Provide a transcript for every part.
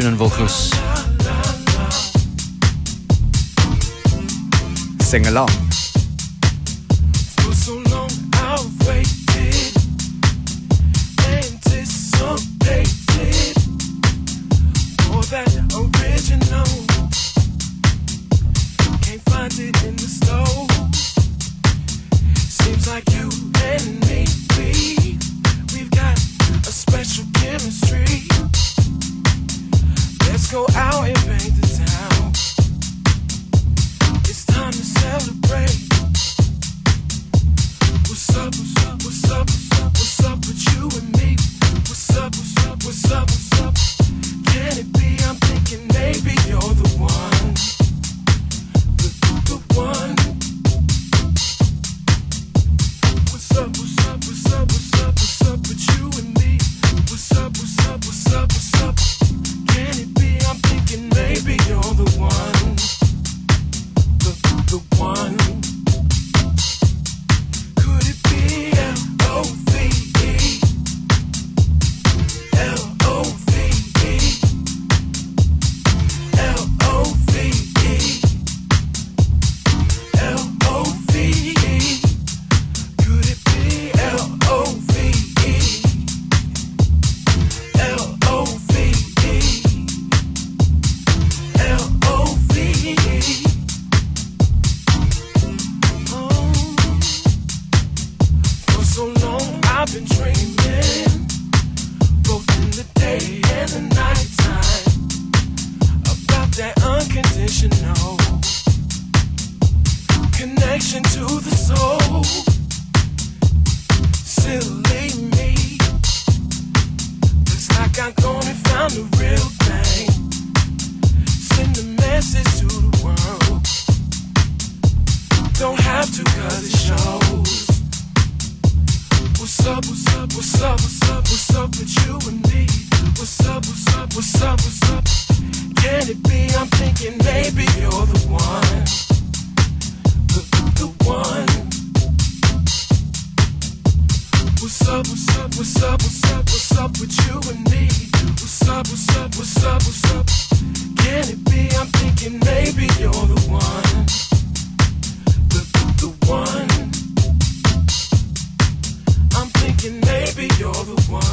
schönen Vocals. Sing along. What's up, what's up, what's up, what's up, what's up with you and me? What's up, what's up, what's up, what's up? Can it be I'm thinking maybe you're the one? The, the one. What's up, what's up, what's up, what's up, what's up with you and me? What's up, what's up, what's up, what's up? Can it be I'm thinking maybe you're the one? one. I'm thinking maybe you're the one.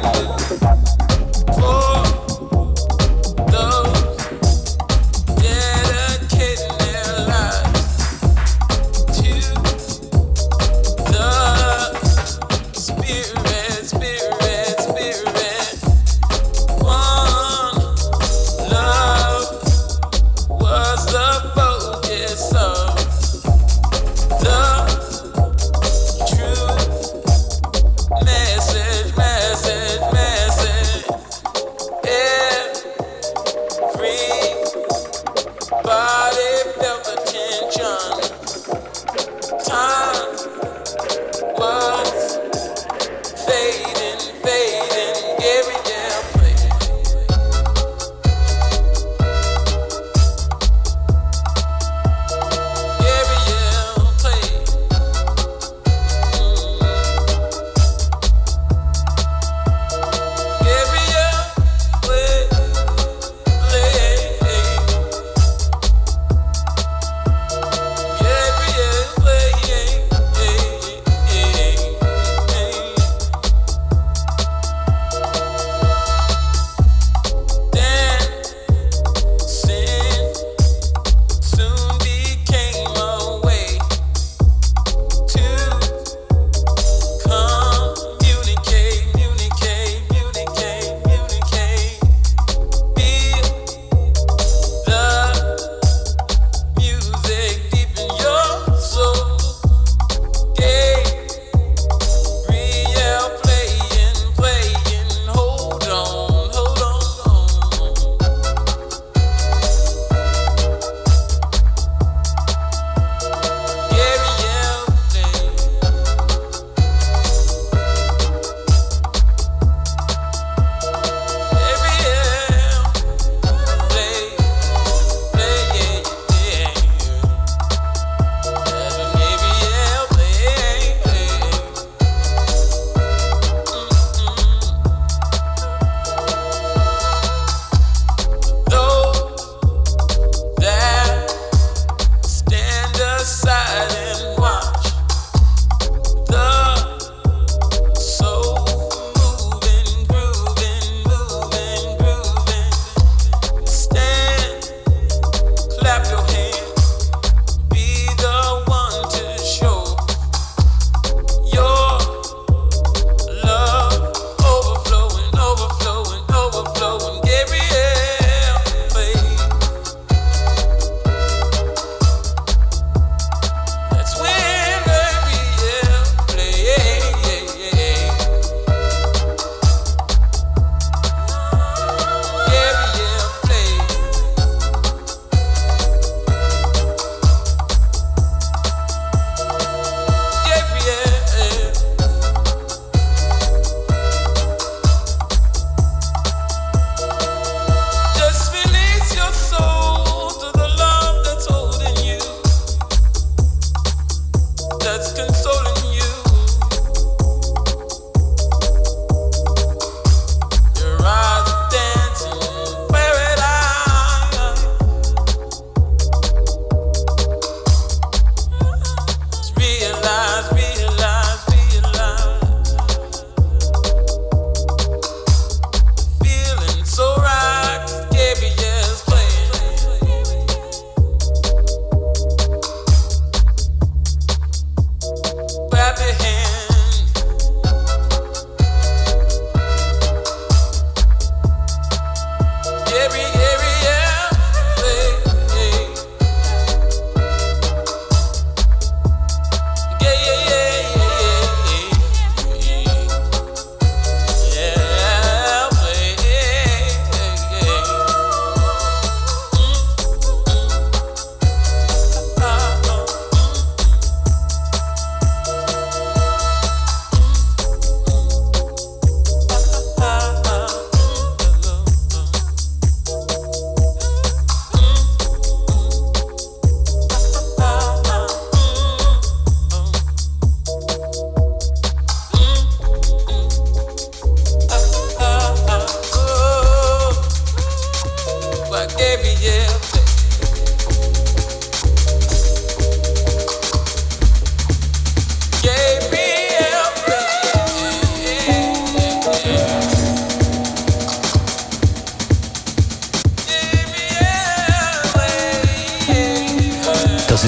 Peace.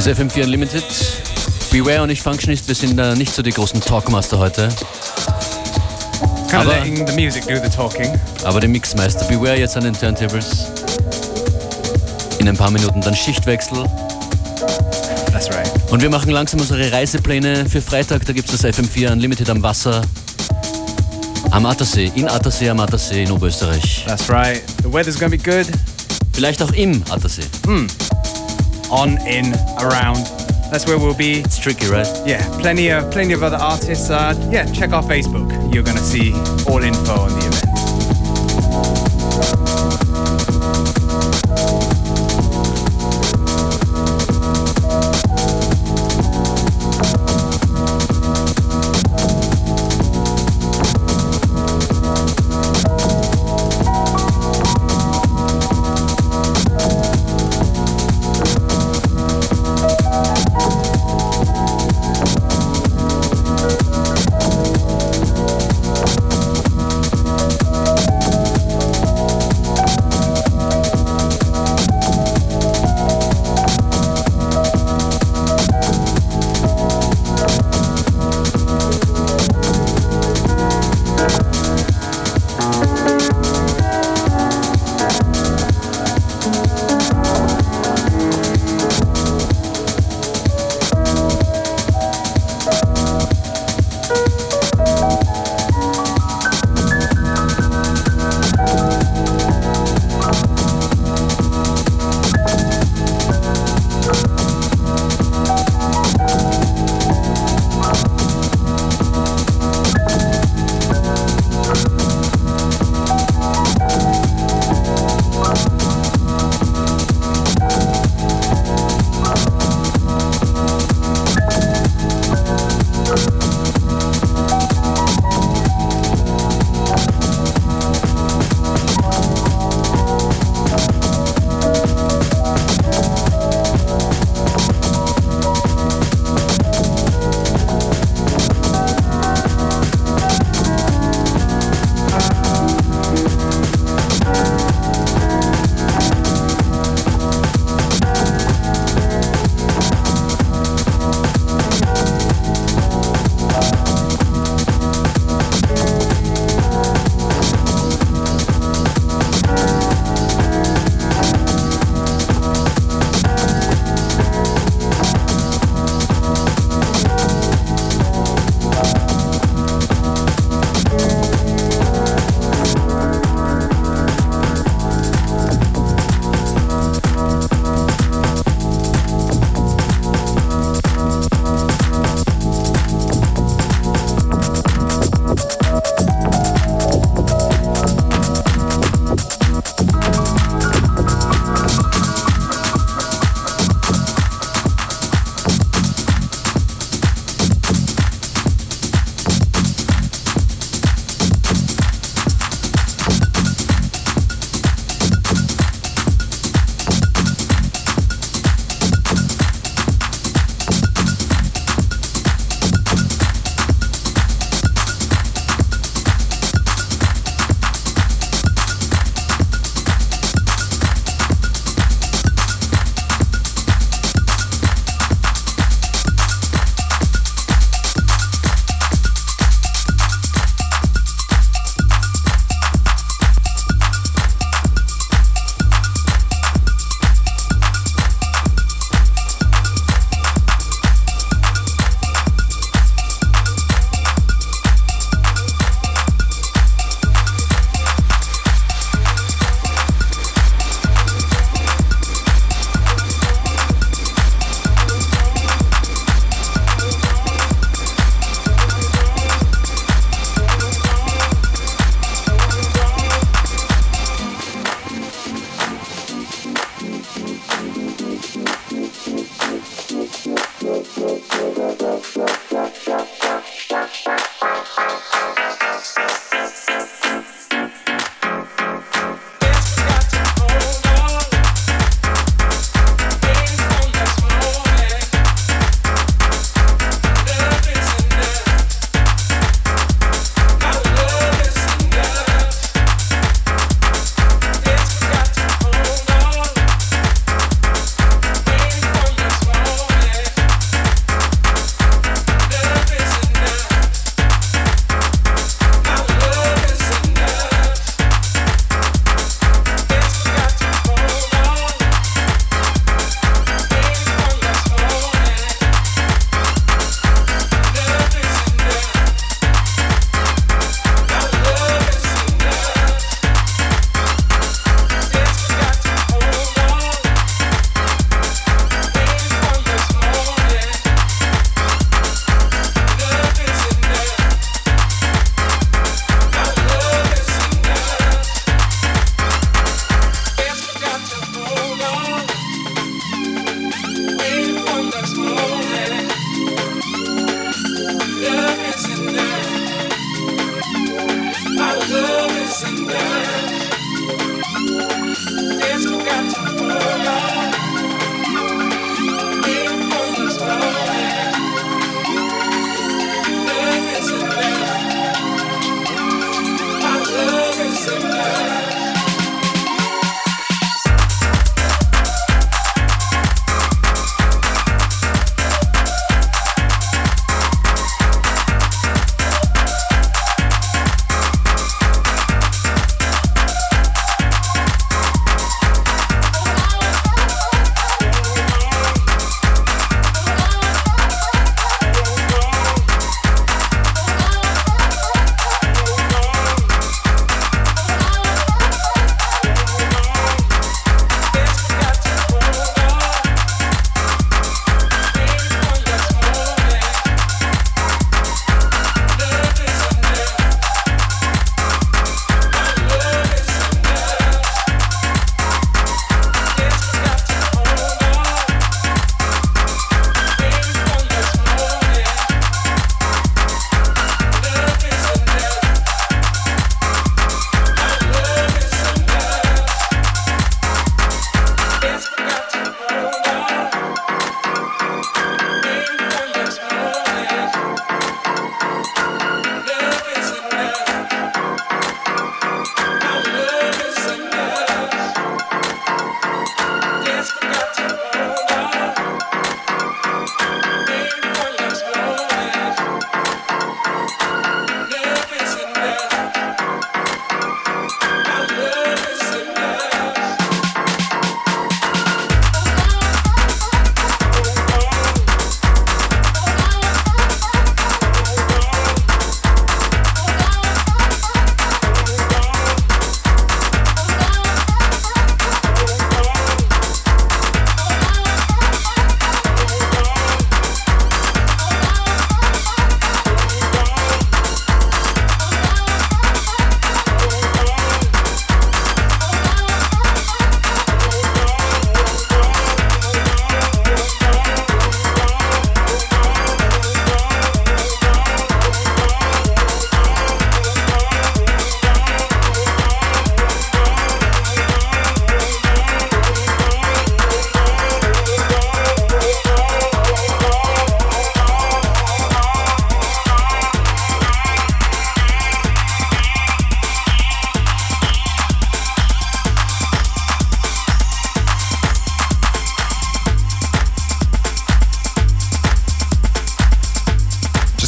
Ist FM4 Unlimited. Beware und ich Functionist, wir sind äh, nicht so die großen Talkmaster heute. Kind Aber- letting the music do the talking. Aber der Mixmeister, Beware jetzt an den Turntables. In ein paar Minuten dann Schichtwechsel. That's right. Und wir machen langsam unsere Reisepläne für Freitag. Da gibt es das FM4 Unlimited am Wasser. Am Attersee, in Attersee, am Attersee in Oberösterreich. That's right. The weather's to be good. Vielleicht auch im Attersee. On, in, around. That's where we'll be. It's tricky, right? Yeah, plenty of plenty of other artists. Uh, yeah, check our Facebook. You're going to see all info on the event.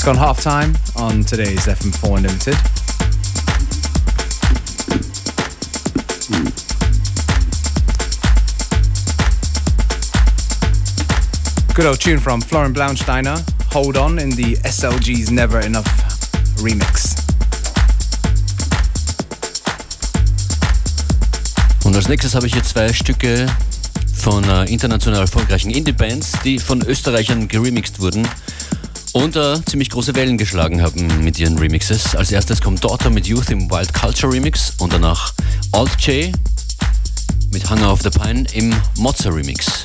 Just gone half time on today's FM4 Unlimited. Good old tune from Florian Blaunsteiner, Hold On in the SLG's Never Enough remix. Und als nächstes habe ich hier zwei Stücke von äh, international erfolgreichen Indie-Bands, die von Österreichern geremixed wurden und äh, ziemlich große Wellen geschlagen haben mit ihren Remixes. Als erstes kommt Daughter mit Youth im Wild Culture Remix und danach Alt J mit Hunger of the Pine im Mozza Remix.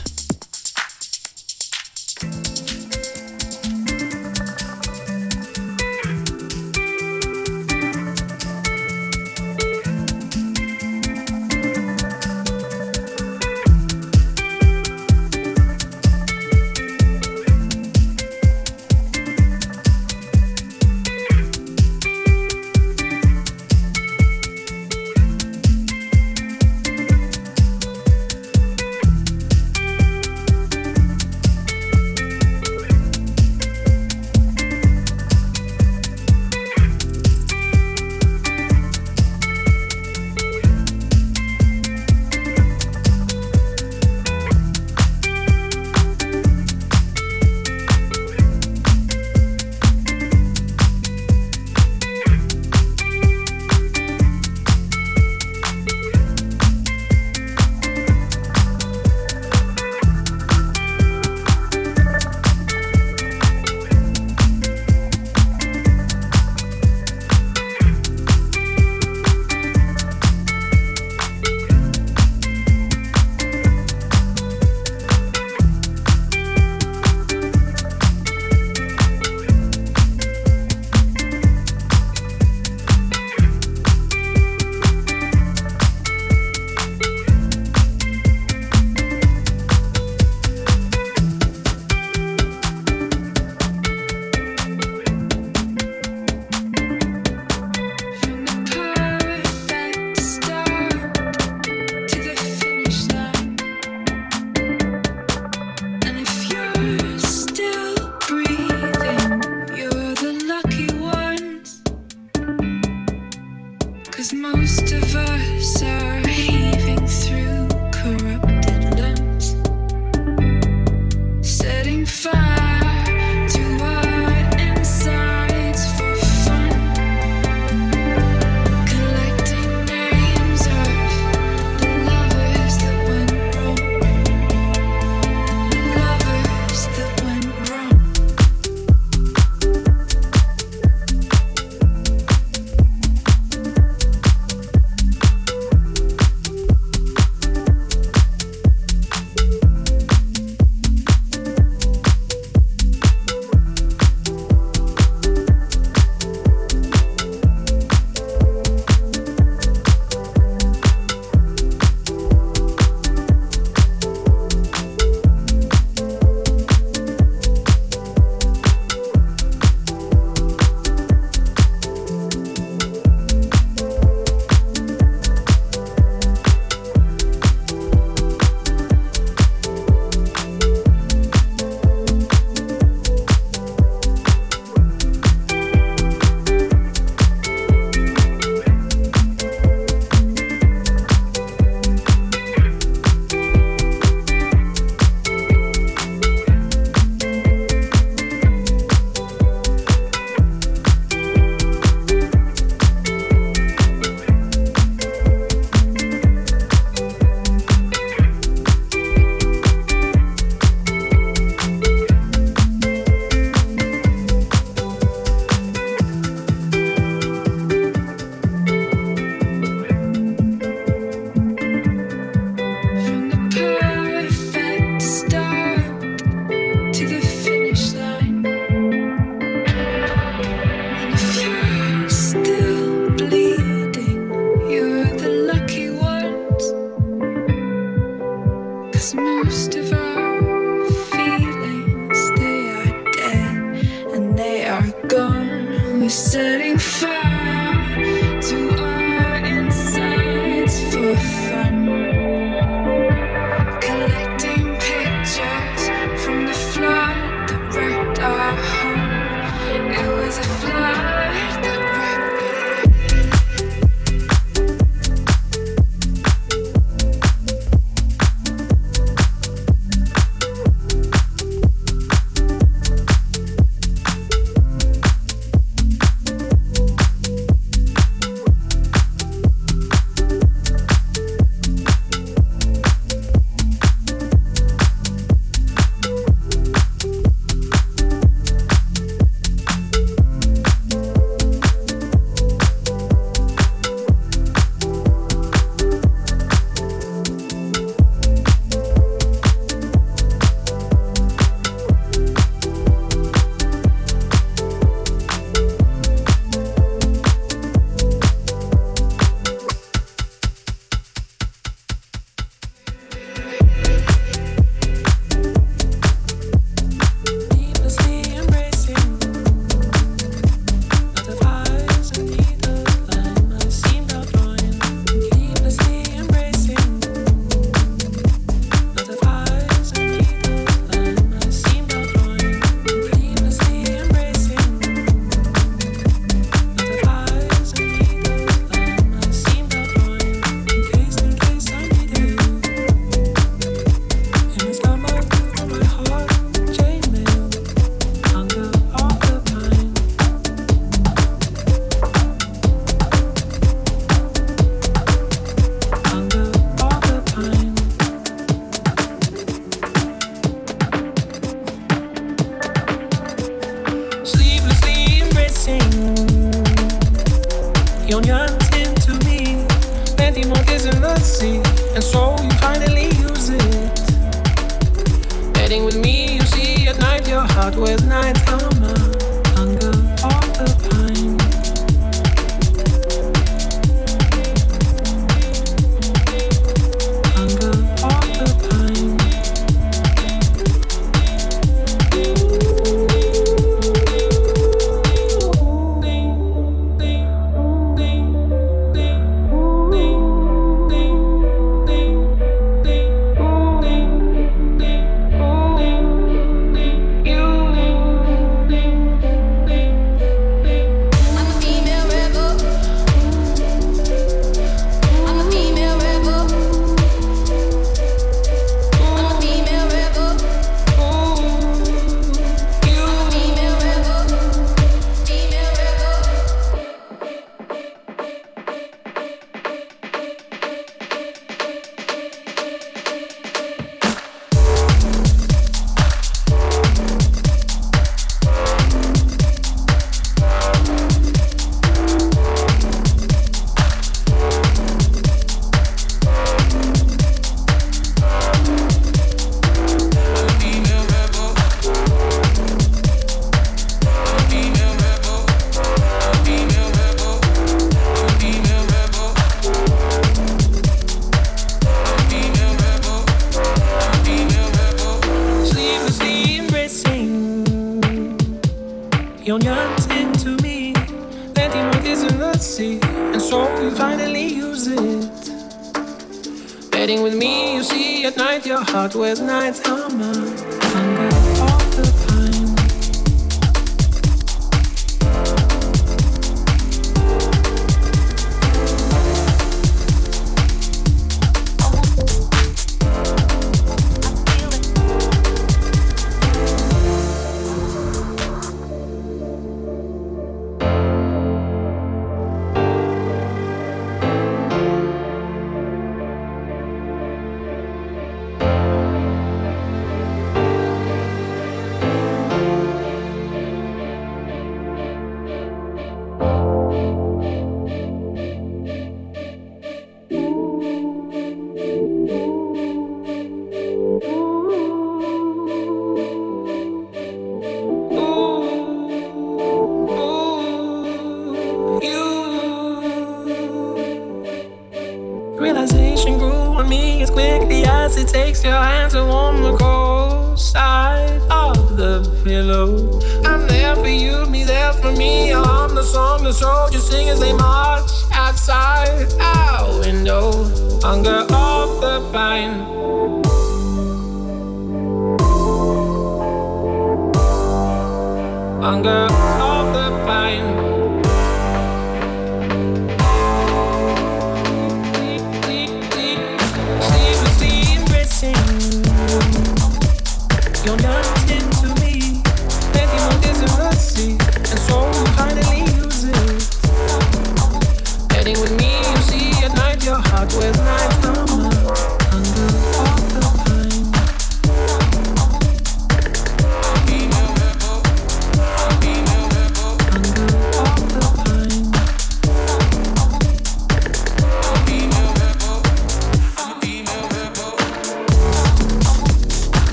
the soldiers sing as they march outside our window. Hunger of the pine.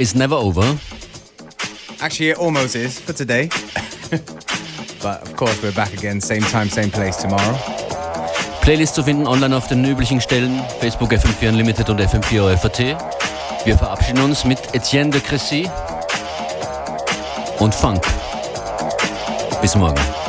Is never over. Actually, it almost is for today. but of course, we're back again, same time, same place tomorrow. Playlist zu finden online auf den üblichen Stellen, Facebook FM4 Unlimited und FM4 FAT. Wir verabschieden uns mit Etienne de Cressy und Funk. Bis morgen.